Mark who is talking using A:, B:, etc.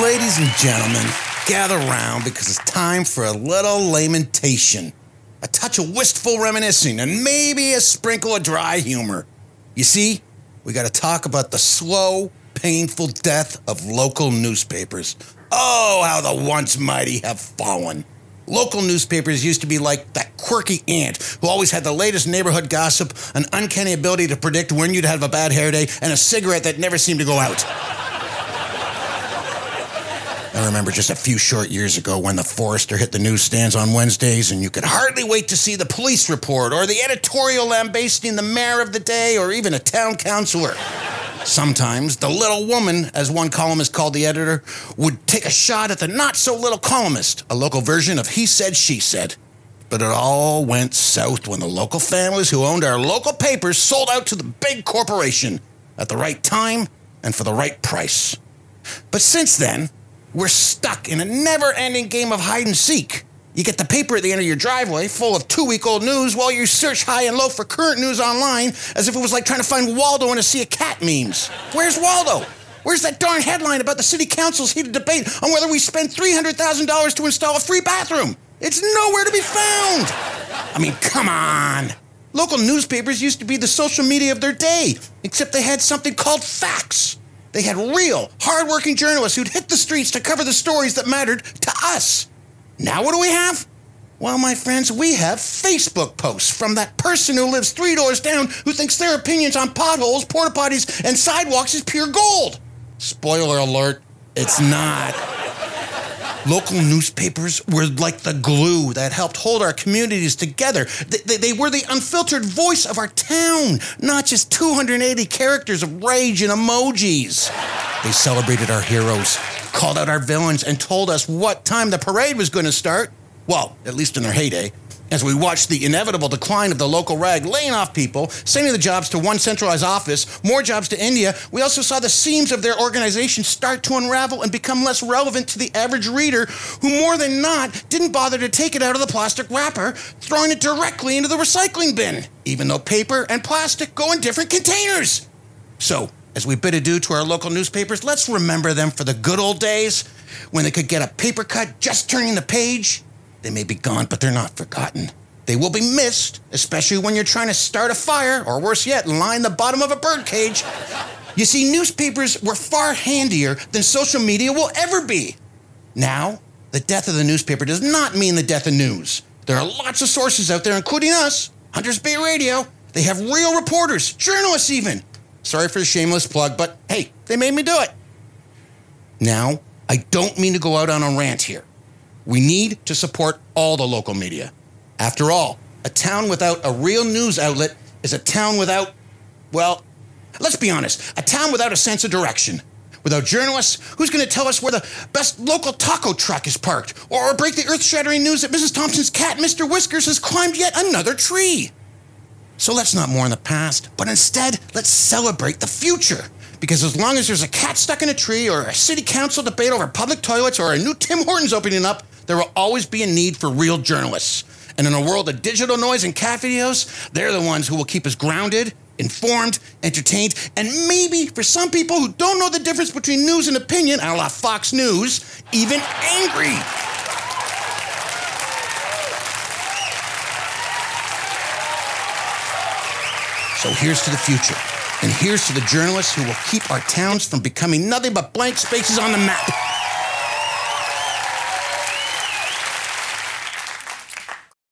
A: Ladies and gentlemen, gather round because it's time for a little lamentation, a touch of wistful reminiscing, and maybe a sprinkle of dry humor. You see, we got to talk about the slow, painful death of local newspapers. Oh, how the once mighty have fallen. Local newspapers used to be like that quirky aunt who always had the latest neighborhood gossip, an uncanny ability to predict when you'd have a bad hair day, and a cigarette that never seemed to go out. I remember just a few short years ago when the Forester hit the newsstands on Wednesdays, and you could hardly wait to see the police report or the editorial lambasting the mayor of the day or even a town councilor. Sometimes the little woman, as one columnist called the editor, would take a shot at the not so little columnist, a local version of He Said, She Said. But it all went south when the local families who owned our local papers sold out to the big corporation at the right time and for the right price. But since then, we're stuck in a never ending game of hide and seek. You get the paper at the end of your driveway full of two week old news while you search high and low for current news online as if it was like trying to find Waldo in a sea of cat memes. Where's Waldo? Where's that darn headline about the city council's heated debate on whether we spend $300,000 to install a free bathroom? It's nowhere to be found. I mean, come on. Local newspapers used to be the social media of their day, except they had something called facts. They had real, hardworking journalists who'd hit the streets to cover the stories that mattered to us. Now, what do we have? Well, my friends, we have Facebook posts from that person who lives three doors down who thinks their opinions on potholes, porta potties, and sidewalks is pure gold. Spoiler alert, it's not. Local newspapers were like the glue that helped hold our communities together. They, they, they, were the unfiltered voice of our town, not just 280 characters of rage and emojis. They celebrated our heroes, called out our villains, and told us what time the parade was going to start. Well, at least in their heyday. As we watched the inevitable decline of the local rag, laying off people, sending the jobs to one centralized office, more jobs to India, we also saw the seams of their organization start to unravel and become less relevant to the average reader who, more than not, didn't bother to take it out of the plastic wrapper, throwing it directly into the recycling bin, even though paper and plastic go in different containers. So, as we bid adieu to our local newspapers, let's remember them for the good old days when they could get a paper cut just turning the page they may be gone, but they're not forgotten. They will be missed, especially when you're trying to start a fire, or worse yet, line the bottom of a birdcage. You see, newspapers were far handier than social media will ever be. Now, the death of the newspaper does not mean the death of news. There are lots of sources out there, including us, Hunters Bay Radio. They have real reporters, journalists even. Sorry for the shameless plug, but hey, they made me do it. Now, I don't mean to go out on a rant here. We need to support all the local media. After all, a town without a real news outlet is a town without, well, let's be honest, a town without a sense of direction. Without journalists, who's going to tell us where the best local taco truck is parked? Or break the earth shattering news that Mrs. Thompson's cat, Mr. Whiskers, has climbed yet another tree? So let's not mourn the past, but instead, let's celebrate the future. Because as long as there's a cat stuck in a tree, or a city council debate over public toilets, or a new Tim Hortons opening up, there will always be a need for real journalists. And in a world of digital noise and cat videos, they're the ones who will keep us grounded, informed, entertained, and maybe for some people who don't know the difference between news and opinion, a la Fox News, even angry. So here's to the future. And here's to the journalists who will keep our towns from becoming nothing but blank spaces on the map.